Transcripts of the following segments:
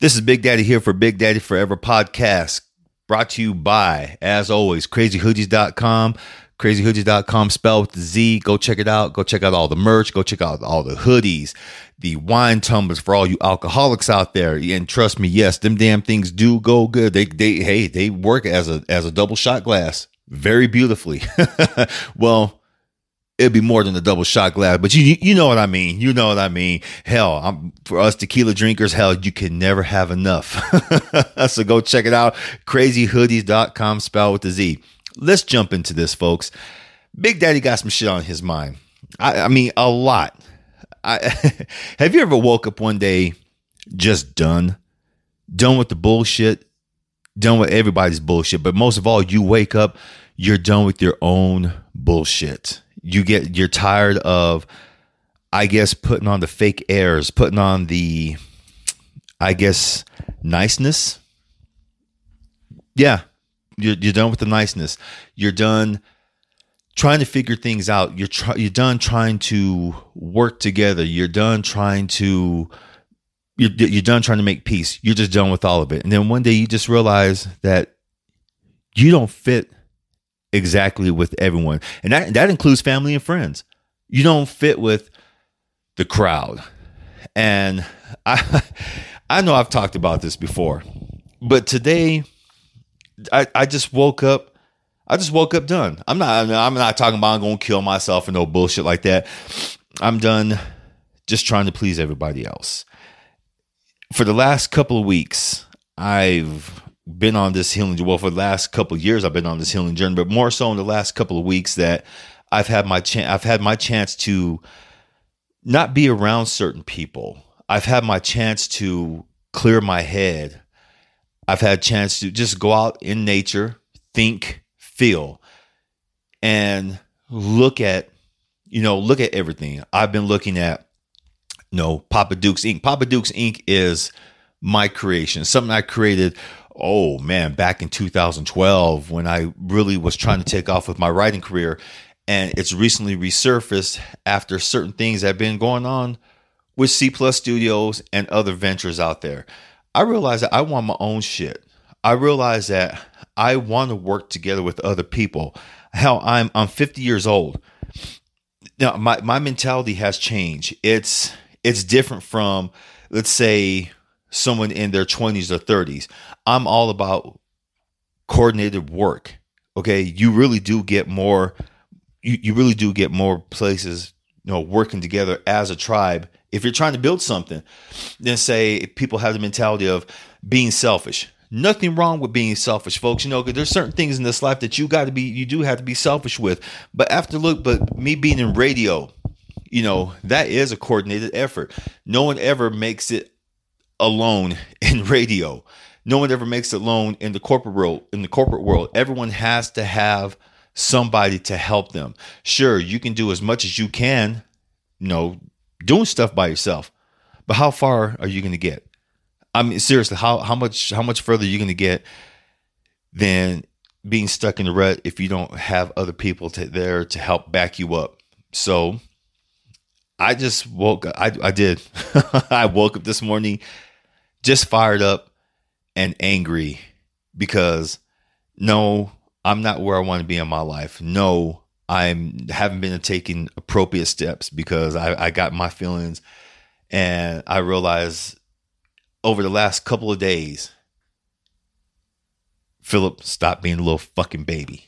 This is Big Daddy here for Big Daddy Forever podcast, brought to you by, as always, crazyhoodiez.com. Crazyhoodiez.com, spelled with the Z. Go check it out. Go check out all the merch. Go check out all the hoodies, the wine tumblers for all you alcoholics out there. And trust me, yes, them damn things do go good. They, they, hey, they work as a as a double shot glass very beautifully. well, it'd be more than a double shot glass, but you you know what I mean. You know what I mean. Hell, I'm, for us tequila drinkers, hell, you can never have enough. so go check it out. Crazyhoodiez.com, spell with the Z. Let's jump into this, folks. Big Daddy got some shit on his mind. I, I mean, a lot. I, have you ever woke up one day just done, done with the bullshit, done with everybody's bullshit, but most of all, you wake up, you're done with your own bullshit you get you're tired of I guess putting on the fake airs, putting on the I guess niceness. Yeah. You're you're done with the niceness. You're done trying to figure things out. You're try, you're done trying to work together. You're done trying to you're, you're done trying to make peace. You're just done with all of it. And then one day you just realize that you don't fit exactly with everyone. And that that includes family and friends. You don't fit with the crowd. And I I know I've talked about this before, but today I, I just woke up I just woke up done. I'm not I'm not talking about I'm gonna kill myself and no bullshit like that. I'm done just trying to please everybody else. For the last couple of weeks, I've been on this healing well for the last couple years I've been on this healing journey, but more so in the last couple of weeks that I've had my chance I've had my chance to not be around certain people. I've had my chance to clear my head. I've had a chance to just go out in nature, think, feel, and look at, you know, look at everything. I've been looking at, you know, Papa Duke's Ink. Papa Duke's Ink is my creation, something I created oh man, back in 2012 when I really was trying to take off with my writing career. And it's recently resurfaced after certain things have been going on with Cplus Studios and other ventures out there. I realized that I want my own shit. I realized that I want to work together with other people. Hell, I'm I'm 50 years old. Now my, my mentality has changed. It's it's different from let's say someone in their 20s or 30s. I'm all about coordinated work. Okay. You really do get more, you, you really do get more places, you know, working together as a tribe. If you're trying to build something, then say people have the mentality of being selfish. Nothing wrong with being selfish, folks. You know, there's certain things in this life that you got to be, you do have to be selfish with. But after look, but me being in radio, you know, that is a coordinated effort. No one ever makes it alone in radio. No one ever makes it alone in the corporate world. In the corporate world, everyone has to have somebody to help them. Sure, you can do as much as you can, you know, doing stuff by yourself. But how far are you going to get? I mean, seriously, how how much how much further are you going to get than being stuck in the rut if you don't have other people to, there to help back you up? So, I just woke. I I did. I woke up this morning just fired up and angry because no, I'm not where I want to be in my life. No, I'm haven't been taking appropriate steps because I, I got my feelings and I realized over the last couple of days, Philip stopped being a little fucking baby.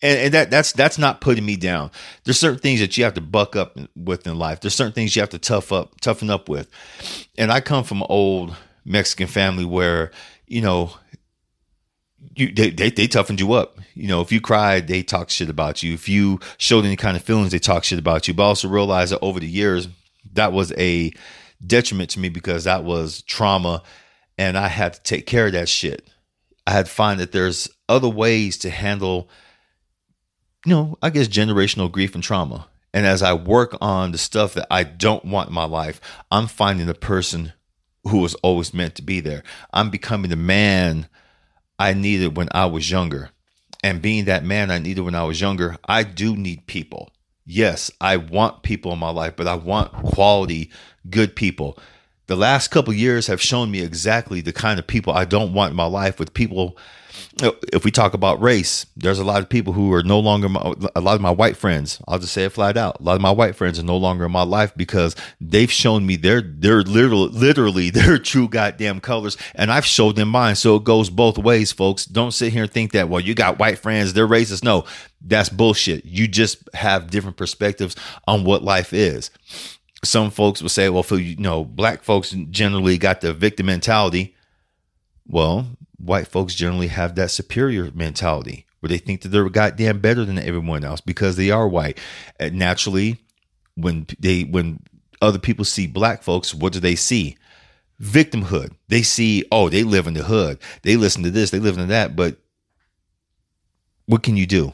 And, and, that that's that's not putting me down. There's certain things that you have to buck up with in life. There's certain things you have to tough up, toughen up with. And I come from old Mexican family where, you know, you they, they they toughened you up. You know, if you cried, they talked shit about you. If you showed any kind of feelings, they talked shit about you. But I also realized that over the years, that was a detriment to me because that was trauma and I had to take care of that shit. I had to find that there's other ways to handle, you know, I guess generational grief and trauma. And as I work on the stuff that I don't want in my life, I'm finding the person who was always meant to be there. I'm becoming the man I needed when I was younger. And being that man I needed when I was younger, I do need people. Yes, I want people in my life, but I want quality, good people. the last couple years have shown me exactly the kind of people I don't want in my life with people if we talk about race, there's a lot of people who are no longer my, a lot of my white friends. I'll just say it flat out. A lot of my white friends are no longer in my life because they've shown me their their literal literally their true goddamn colors, and I've showed them mine. So it goes both ways, folks. Don't sit here and think that well, you got white friends, they're racist. No, that's bullshit. You just have different perspectives on what life is. Some folks will say, well, for you know, black folks generally got the victim mentality. Well, white folks generally have that superior mentality where they think that they're goddamn better than everyone else because they are white. And naturally, when they when other people see black folks, what do they see? Victimhood. They see, oh, they live in the hood. They listen to this, they live in that. But what can you do?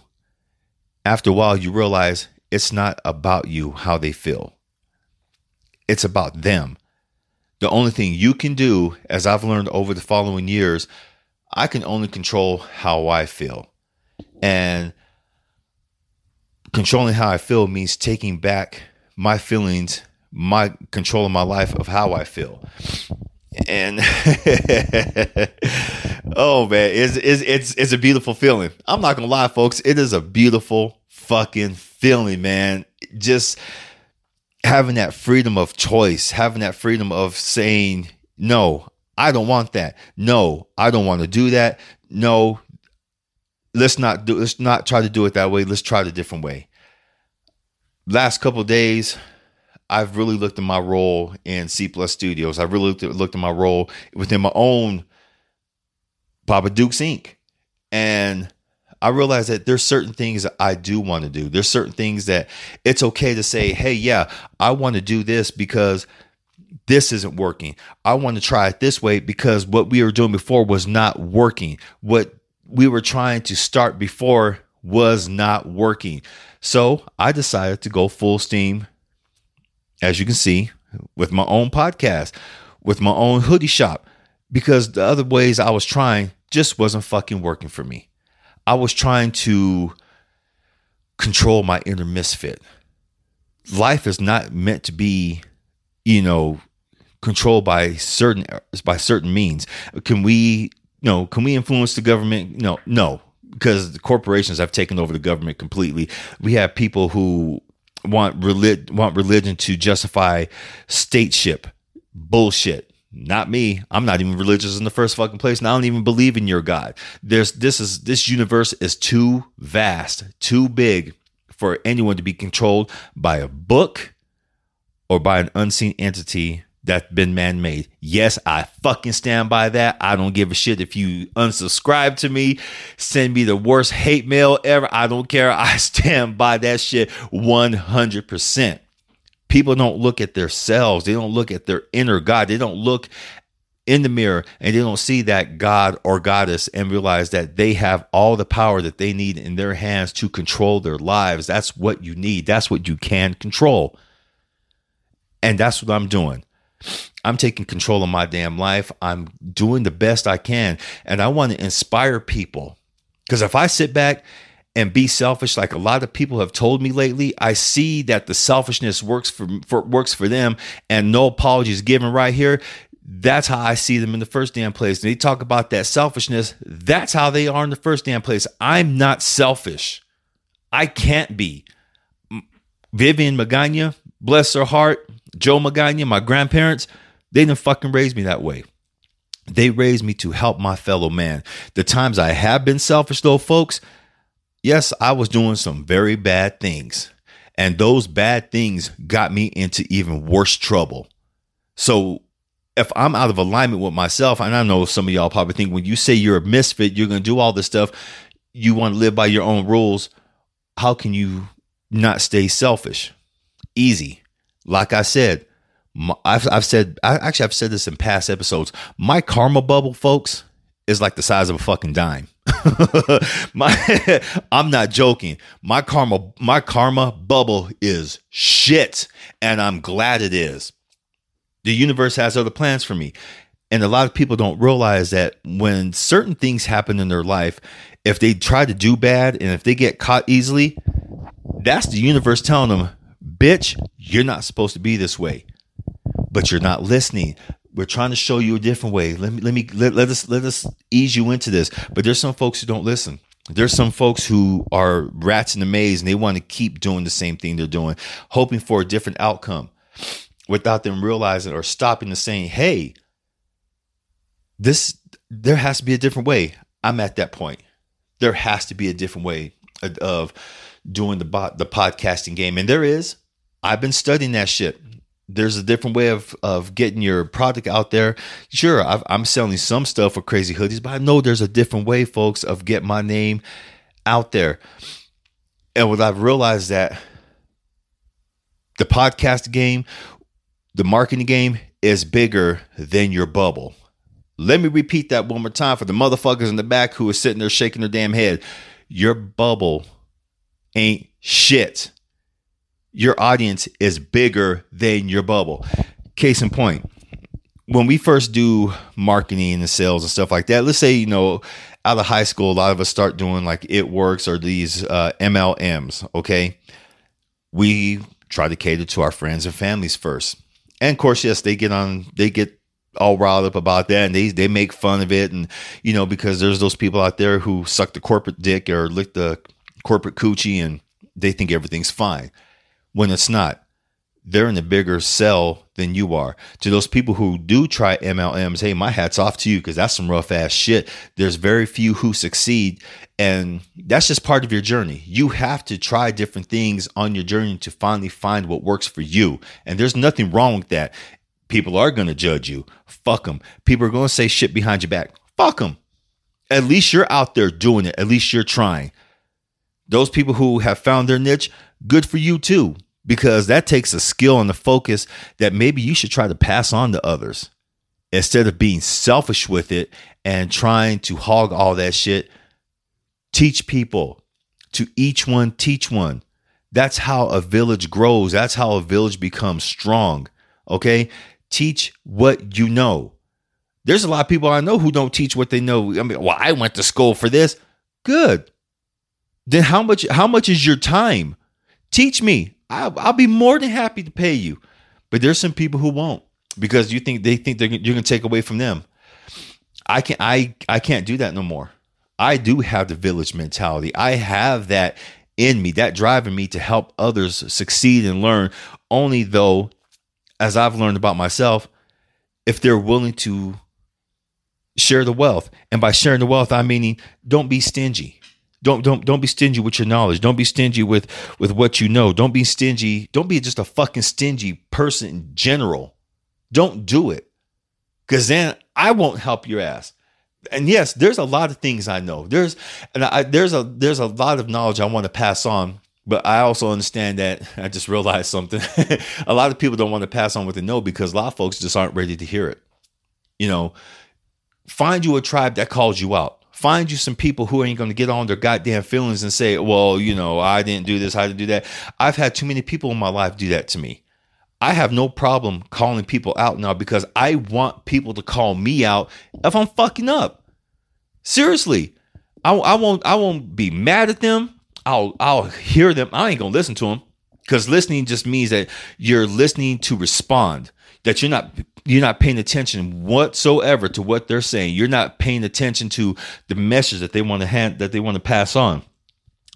After a while, you realize it's not about you, how they feel. It's about them. The only thing you can do, as I've learned over the following years, I can only control how I feel. And controlling how I feel means taking back my feelings, my control of my life of how I feel. And oh man, it's, it's it's it's a beautiful feeling. I'm not gonna lie, folks. It is a beautiful fucking feeling, man. Just having that freedom of choice, having that freedom of saying, no, I don't want that. No, I don't want to do that. No, let's not do let's not try to do it that way. Let's try it a different way. Last couple days, I've really looked at my role in Cplus Studios. I really looked at, looked at my role within my own Papa Dukes Inc. And I realized that there's certain things that I do want to do. There's certain things that it's okay to say, hey, yeah, I want to do this because this isn't working. I want to try it this way because what we were doing before was not working. What we were trying to start before was not working. So I decided to go full steam, as you can see, with my own podcast, with my own hoodie shop, because the other ways I was trying just wasn't fucking working for me. I was trying to control my inner misfit. Life is not meant to be, you know, controlled by certain by certain means. Can we, you know, can we influence the government? No, no, because the corporations have taken over the government completely. We have people who want relig- want religion to justify stateship. Bullshit. Not me. I'm not even religious in the first fucking place, and I don't even believe in your God. There's this is this universe is too vast, too big for anyone to be controlled by a book or by an unseen entity that's been man made. Yes, I fucking stand by that. I don't give a shit if you unsubscribe to me, send me the worst hate mail ever. I don't care. I stand by that shit 100%. People don't look at themselves, they don't look at their inner God, they don't look in the mirror and they don't see that God or goddess and realize that they have all the power that they need in their hands to control their lives. That's what you need. That's what you can control. And that's what I'm doing. I'm taking control of my damn life. I'm doing the best I can. And I want to inspire people. Because if I sit back and be selfish, like a lot of people have told me lately, I see that the selfishness works for, for works for them and no apologies given right here. That's how I see them in the first damn place. They talk about that selfishness. That's how they are in the first damn place. I'm not selfish. I can't be. Vivian Magana, bless her heart, Joe Magana, my grandparents, they didn't fucking raise me that way. They raised me to help my fellow man. The times I have been selfish, though, folks, yes, I was doing some very bad things. And those bad things got me into even worse trouble. So if I'm out of alignment with myself, and I know some of y'all probably think when you say you're a misfit, you're going to do all this stuff, you want to live by your own rules. How can you not stay selfish? Easy. Like I said, my, I've, I've said, I actually, I've said this in past episodes. My karma bubble, folks, is like the size of a fucking dime. my, I'm not joking. My karma, my karma bubble is shit, and I'm glad it is. The universe has other plans for me. And a lot of people don't realize that when certain things happen in their life, if they try to do bad and if they get caught easily, that's the universe telling them, bitch, you're not supposed to be this way. but you're not listening. We're trying to show you a different way. Let me let me let, let us let us ease you into this. But there's some folks who don't listen. There's some folks who are rats in the maze and they want to keep doing the same thing they're doing, hoping for a different outcome without them realizing or stopping and saying, hey, this there has to be a different way. I'm at that point. There has to be a different way of doing the the podcasting game, and there is. I've been studying that shit. There's a different way of of getting your product out there. Sure, i am selling some stuff for crazy hoodies, but I know there's a different way, folks, of get my name out there. And what I've realized that the podcast game, the marketing game is bigger than your bubble. Let me repeat that one more time for the motherfuckers in the back who are sitting there shaking their damn head. Your bubble ain't shit. Your audience is bigger than your bubble. Case in point, when we first do marketing and sales and stuff like that, let's say, you know, out of high school, a lot of us start doing like It Works or these uh, MLMs, okay? We try to cater to our friends and families first. And of course, yes, they get on, they get all riled up about that and they they make fun of it and you know because there's those people out there who suck the corporate dick or lick the corporate coochie and they think everything's fine when it's not they're in a bigger cell than you are. To those people who do try MLMs, hey, my hat's off to you because that's some rough ass shit. There's very few who succeed, and that's just part of your journey. You have to try different things on your journey to finally find what works for you. And there's nothing wrong with that. People are going to judge you. Fuck them. People are going to say shit behind your back. Fuck them. At least you're out there doing it. At least you're trying. Those people who have found their niche, good for you too, because that takes a skill and a focus that maybe you should try to pass on to others instead of being selfish with it and trying to hog all that shit. Teach people to each one teach one. That's how a village grows. That's how a village becomes strong. Okay. Teach what you know. There's a lot of people I know who don't teach what they know. I mean, well, I went to school for this. Good. Then how much how much is your time? Teach me. I'll, I'll be more than happy to pay you. But there's some people who won't because you think they think you're going to take away from them. I can I I can't do that no more. I do have the village mentality. I have that in me, that driving me to help others succeed and learn. Only though as I've learned about myself, if they're willing to share the wealth. And by sharing the wealth, I'm meaning don't be stingy. Don't don't don't be stingy with your knowledge. Don't be stingy with with what you know. Don't be stingy. Don't be just a fucking stingy person in general. Don't do it. Cause then I won't help your ass. And yes, there's a lot of things I know. There's and I, there's a there's a lot of knowledge I want to pass on but I also understand that I just realized something. a lot of people don't want to pass on what they know because a lot of folks just aren't ready to hear it. You know, find you a tribe that calls you out. Find you some people who ain't going to get on their goddamn feelings and say, well, you know, I didn't do this, I didn't do that. I've had too many people in my life do that to me. I have no problem calling people out now because I want people to call me out if I'm fucking up. Seriously, I, I won't. I won't be mad at them. I'll I'll hear them. I ain't gonna listen to them because listening just means that you're listening to respond. That you're not you're not paying attention whatsoever to what they're saying. You're not paying attention to the message that they want to hand that they want to pass on.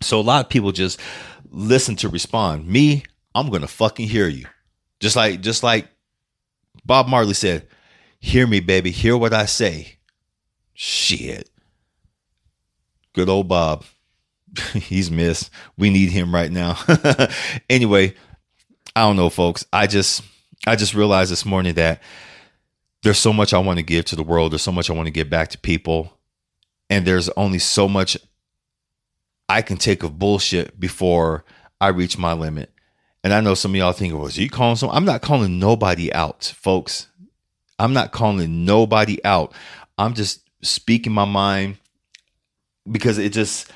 So a lot of people just listen to respond. Me, I'm gonna fucking hear you. Just like just like Bob Marley said, "Hear me, baby. Hear what I say." Shit. Good old Bob. he's missed. We need him right now. anyway, I don't know, folks. I just I just realized this morning that there's so much I want to give to the world. There's so much I want to give back to people. And there's only so much I can take of bullshit before I reach my limit. And I know some of y'all think, well, he calling some? I'm not calling nobody out, folks. I'm not calling nobody out. I'm just speaking my mind because it just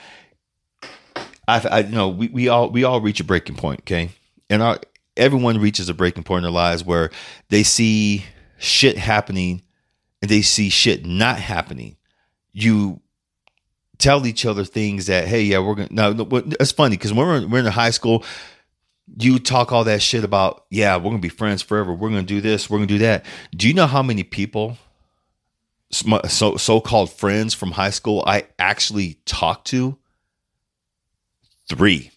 I, I you know we, we all we all reach a breaking point, okay, and our everyone reaches a breaking point in their lives where they see shit happening and they see shit not happening. You tell each other things that hey yeah we're gonna no it's funny because when we're, we're in high school you talk all that shit about, yeah, we're gonna be friends forever. We're gonna do this. We're gonna do that. Do you know how many people, so so called friends from high school, I actually talked to? Three.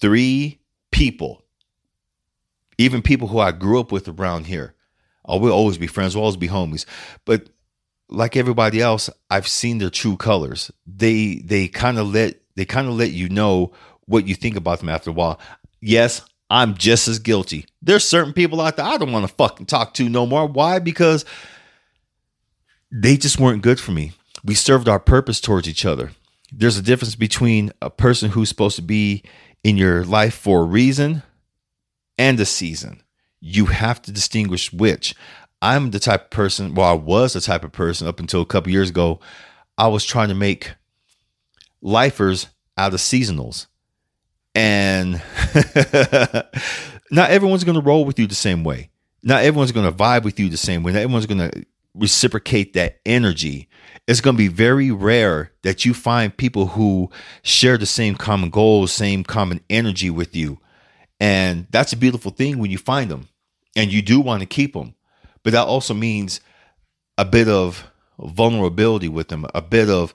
Three people. Even people who I grew up with around here. Oh, we'll always be friends. We'll always be homies. But like everybody else, I've seen their true colors. They they kind of let they kind of let you know what you think about them after a while. Yes, I'm just as guilty. There's certain people out there I don't want to fucking talk to no more. Why? Because they just weren't good for me. We served our purpose towards each other. There's a difference between a person who's supposed to be in your life for a reason and a season. You have to distinguish which. I'm the type of person, well, I was the type of person up until a couple years ago. I was trying to make lifers out of seasonals. And not everyone's going to roll with you the same way. Not everyone's going to vibe with you the same way. Not everyone's going to reciprocate that energy. It's going to be very rare that you find people who share the same common goals, same common energy with you. And that's a beautiful thing when you find them and you do want to keep them. But that also means a bit of vulnerability with them, a bit of,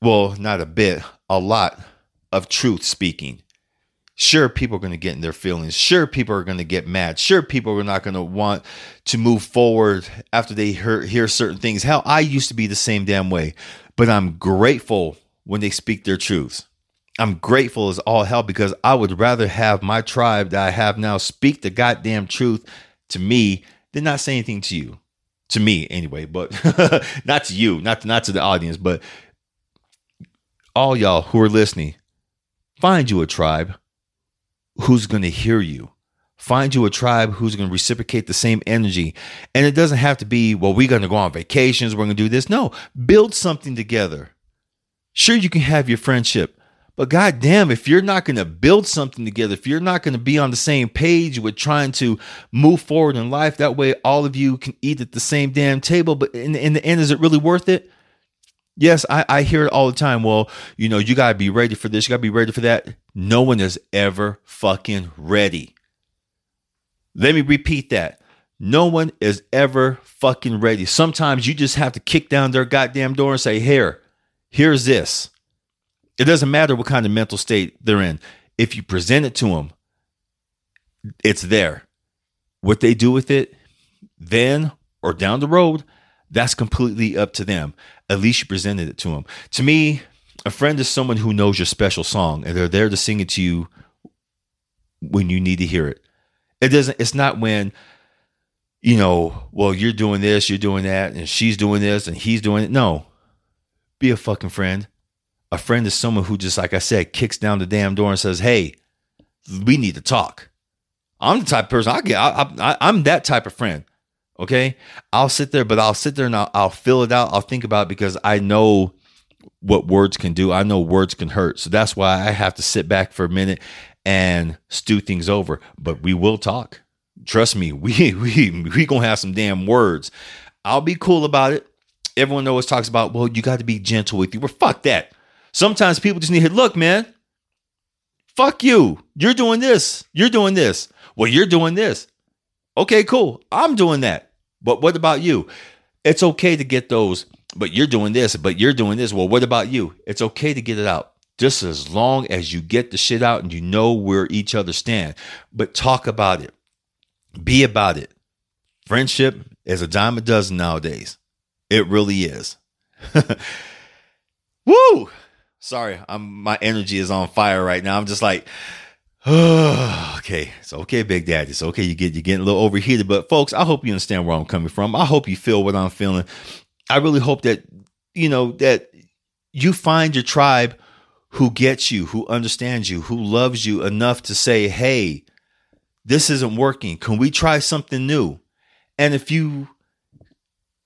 well, not a bit, a lot of truth speaking. Sure, people are going to get in their feelings. Sure, people are going to get mad. Sure, people are not going to want to move forward after they hear, hear certain things. Hell, I used to be the same damn way, but I'm grateful when they speak their truths. I'm grateful as all hell because I would rather have my tribe that I have now speak the goddamn truth to me than not say anything to you. To me, anyway, but not to you, not to, not to the audience, but all y'all who are listening, find you a tribe who's going to hear you. Find you a tribe who's going to reciprocate the same energy. And it doesn't have to be, well, we're going to go on vacations, we're going to do this. No, build something together. Sure, you can have your friendship, but goddamn, if you're not going to build something together, if you're not going to be on the same page with trying to move forward in life, that way all of you can eat at the same damn table. But in, in the end, is it really worth it? Yes, I, I hear it all the time. Well, you know, you got to be ready for this, you got to be ready for that. No one is ever fucking ready. Let me repeat that. No one is ever fucking ready. Sometimes you just have to kick down their goddamn door and say, Here, here's this. It doesn't matter what kind of mental state they're in. If you present it to them, it's there. What they do with it then or down the road, that's completely up to them. At least you presented it to them. To me, a friend is someone who knows your special song and they're there to sing it to you when you need to hear it. It doesn't, it's not when, you know, well, you're doing this, you're doing that, and she's doing this and he's doing it. No. Be a fucking friend. A friend is someone who just, like I said, kicks down the damn door and says, "Hey, we need to talk." I'm the type of person I get. I, I, I'm that type of friend. Okay, I'll sit there, but I'll sit there and I'll, I'll fill it out. I'll think about because I know what words can do. I know words can hurt, so that's why I have to sit back for a minute and stew things over. But we will talk. Trust me, we we we gonna have some damn words. I'll be cool about it. Everyone always talks about, well, you got to be gentle with you. Well, fuck that. Sometimes people just need to look, man. Fuck you. You're doing this. You're doing this. Well, you're doing this. Okay, cool. I'm doing that. But what about you? It's okay to get those, but you're doing this, but you're doing this. Well, what about you? It's okay to get it out. Just as long as you get the shit out and you know where each other stand. But talk about it. Be about it. Friendship is a dime a dozen nowadays. It really is. Woo! Sorry, I'm my energy is on fire right now. I'm just like, okay, it's okay, Big Daddy. It's okay. You get you're getting a little overheated, but folks, I hope you understand where I'm coming from. I hope you feel what I'm feeling. I really hope that you know that you find your tribe who gets you, who understands you, who loves you enough to say, "Hey, this isn't working. Can we try something new?" And if you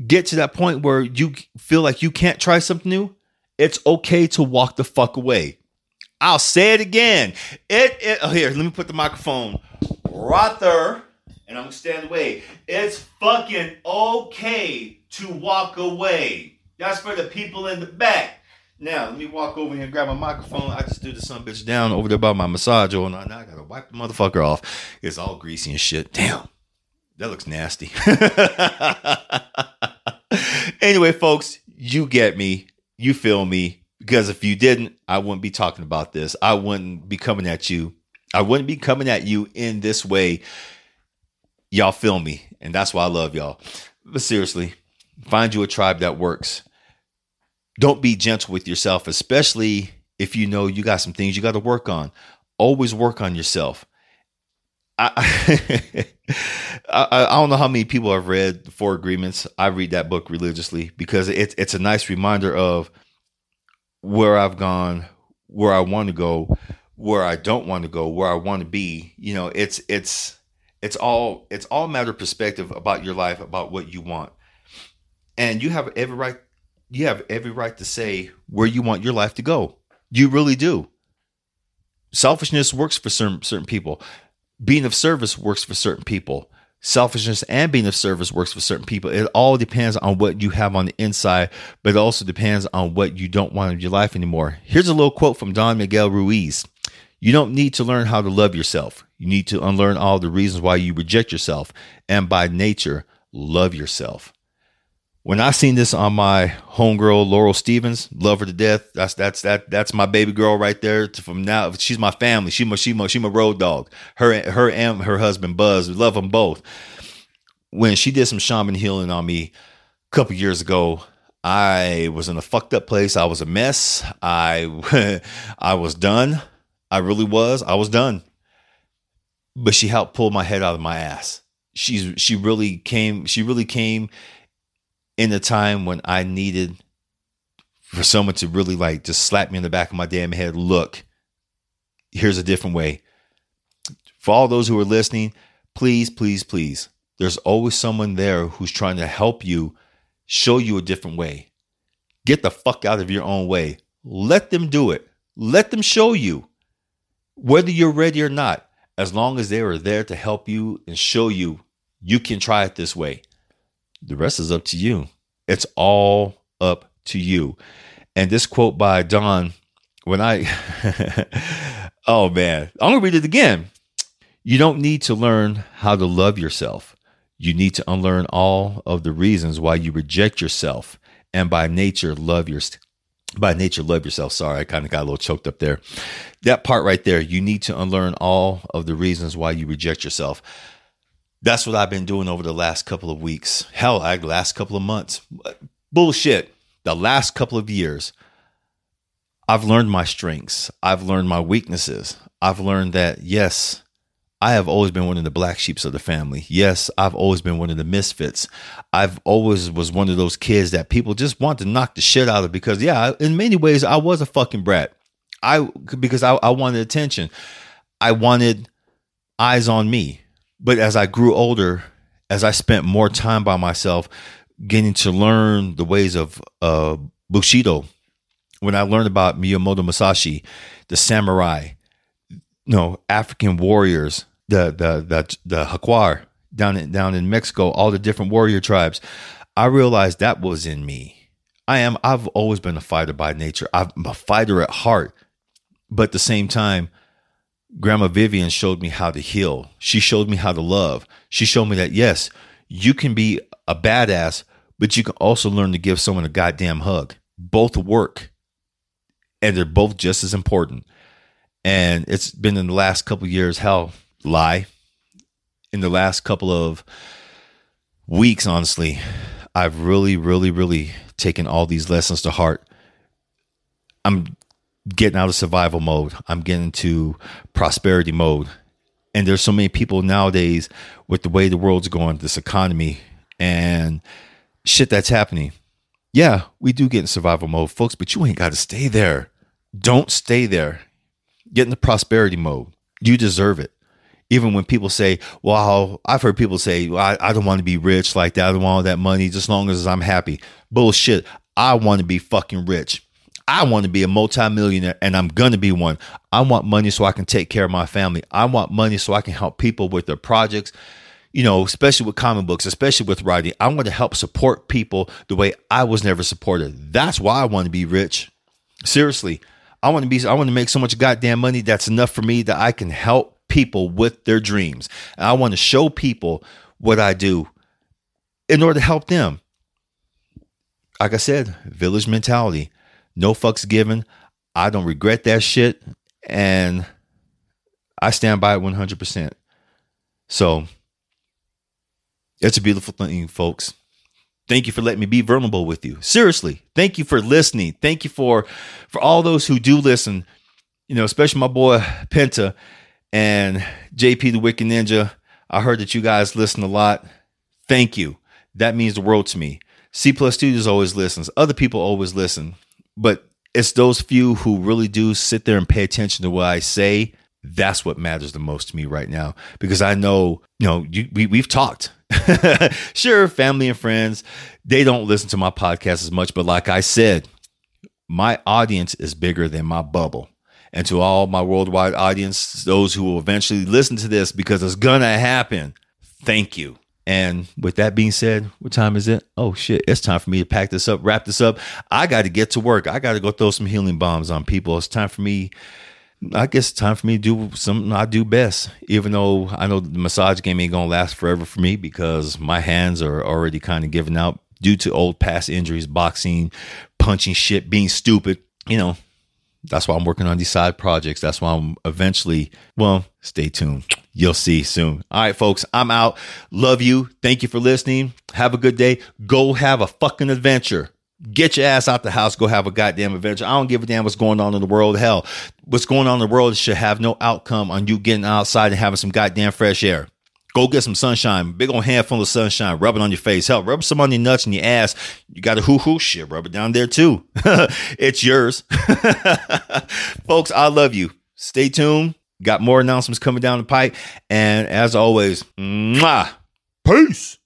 get to that point where you feel like you can't try something new, it's okay to walk the fuck away. I'll say it again. It, it oh, here, let me put the microphone right there, and I'm gonna stand away. It's fucking okay to walk away. That's for the people in the back. Now let me walk over here and grab my microphone. I just threw the sun bitch down over there by my massage oil, and now I gotta wipe the motherfucker off. It's all greasy and shit. Damn, that looks nasty. anyway, folks, you get me. You feel me. Because if you didn't, I wouldn't be talking about this. I wouldn't be coming at you. I wouldn't be coming at you in this way. Y'all feel me. And that's why I love y'all. But seriously, find you a tribe that works. Don't be gentle with yourself, especially if you know you got some things you got to work on. Always work on yourself. I, I, I don't know how many people have read the Four Agreements. I read that book religiously because it's it's a nice reminder of where I've gone, where I want to go, where I don't want to go, where I want to be. You know, it's it's it's all it's all matter of perspective about your life, about what you want. And you have every right you have every right to say where you want your life to go. You really do. Selfishness works for certain certain people being of service works for certain people. Selfishness and being of service works for certain people. It all depends on what you have on the inside, but it also depends on what you don't want in your life anymore. Here's a little quote from Don Miguel Ruiz You don't need to learn how to love yourself. You need to unlearn all the reasons why you reject yourself, and by nature, love yourself when I seen this on my homegirl Laurel Stevens, love her to death. That's that's that that's my baby girl right there. From now, she's my family. She my she my she my road dog. Her her and her husband Buzz, love them both. When she did some shaman healing on me a couple years ago, I was in a fucked up place. I was a mess. I I was done. I really was. I was done. But she helped pull my head out of my ass. She's she really came. She really came in a time when I needed for someone to really like just slap me in the back of my damn head. Look, here's a different way. For all those who are listening, please, please, please, there's always someone there who's trying to help you, show you a different way. Get the fuck out of your own way. Let them do it. Let them show you. Whether you're ready or not, as long as they are there to help you and show you, you can try it this way. The rest is up to you. It's all up to you. And this quote by Don, when I, oh man, I'm gonna read it again. You don't need to learn how to love yourself. You need to unlearn all of the reasons why you reject yourself and by nature love your by nature love yourself. Sorry, I kind of got a little choked up there. That part right there, you need to unlearn all of the reasons why you reject yourself. That's what I've been doing over the last couple of weeks. Hell, I last couple of months. Bullshit. The last couple of years, I've learned my strengths. I've learned my weaknesses. I've learned that yes, I have always been one of the black sheeps of the family. Yes, I've always been one of the misfits. I've always was one of those kids that people just want to knock the shit out of because yeah, in many ways I was a fucking brat. I because I, I wanted attention. I wanted eyes on me. But as I grew older, as I spent more time by myself, getting to learn the ways of uh, Bushido, when I learned about Miyamoto Musashi, the samurai, you know, African warriors, the the the the Jaguar down in down in Mexico, all the different warrior tribes, I realized that was in me. I am. I've always been a fighter by nature. I'm a fighter at heart, but at the same time, Grandma Vivian showed me how to heal. She showed me how to love. She showed me that, yes, you can be a badass, but you can also learn to give someone a goddamn hug. Both work, and they're both just as important. And it's been in the last couple years, hell, lie. In the last couple of weeks, honestly, I've really, really, really taken all these lessons to heart. I'm getting out of survival mode. I'm getting to prosperity mode. And there's so many people nowadays with the way the world's going, this economy and shit that's happening. Yeah, we do get in survival mode, folks, but you ain't got to stay there. Don't stay there. Get in the prosperity mode. You deserve it. Even when people say, well, I've heard people say, well, I, I don't want to be rich like that. I don't want all that money just as long as I'm happy. Bullshit. I want to be fucking rich. I want to be a multimillionaire and I'm going to be one. I want money so I can take care of my family. I want money so I can help people with their projects, you know, especially with comic books, especially with writing. I want to help support people the way I was never supported. That's why I want to be rich. Seriously, I want to be I want to make so much goddamn money that's enough for me that I can help people with their dreams. And I want to show people what I do in order to help them. Like I said, village mentality. No fucks given. I don't regret that shit. And I stand by it 100%. So it's a beautiful thing, folks. Thank you for letting me be vulnerable with you. Seriously, thank you for listening. Thank you for for all those who do listen. You know, especially my boy Penta and JP the Wicked Ninja. I heard that you guys listen a lot. Thank you. That means the world to me. Cplus Studios always listens. Other people always listen, but it's those few who really do sit there and pay attention to what I say. That's what matters the most to me right now because I know, you know, you, we, we've talked sure, family and friends, they don't listen to my podcast as much, but like I said, my audience is bigger than my bubble. And to all my worldwide audience, those who will eventually listen to this because it's gonna happen, thank you. And with that being said, what time is it? Oh shit, it's time for me to pack this up, wrap this up. I got to get to work. I got to go throw some healing bombs on people. It's time for me I guess it's time for me to do something I do best. Even though I know the massage game ain't gonna last forever for me because my hands are already kind of giving out due to old past injuries, boxing, punching shit, being stupid. You know, that's why I'm working on these side projects. That's why I'm eventually, well, stay tuned. You'll see soon. All right, folks, I'm out. Love you. Thank you for listening. Have a good day. Go have a fucking adventure. Get your ass out the house, go have a goddamn adventure. I don't give a damn what's going on in the world. Hell, what's going on in the world should have no outcome on you getting outside and having some goddamn fresh air. Go get some sunshine, big old handful of sunshine, rub it on your face. Hell, rub some on your nuts and your ass. You got a hoo hoo shit, rub it down there too. it's yours. Folks, I love you. Stay tuned. Got more announcements coming down the pipe. And as always, mwah, peace.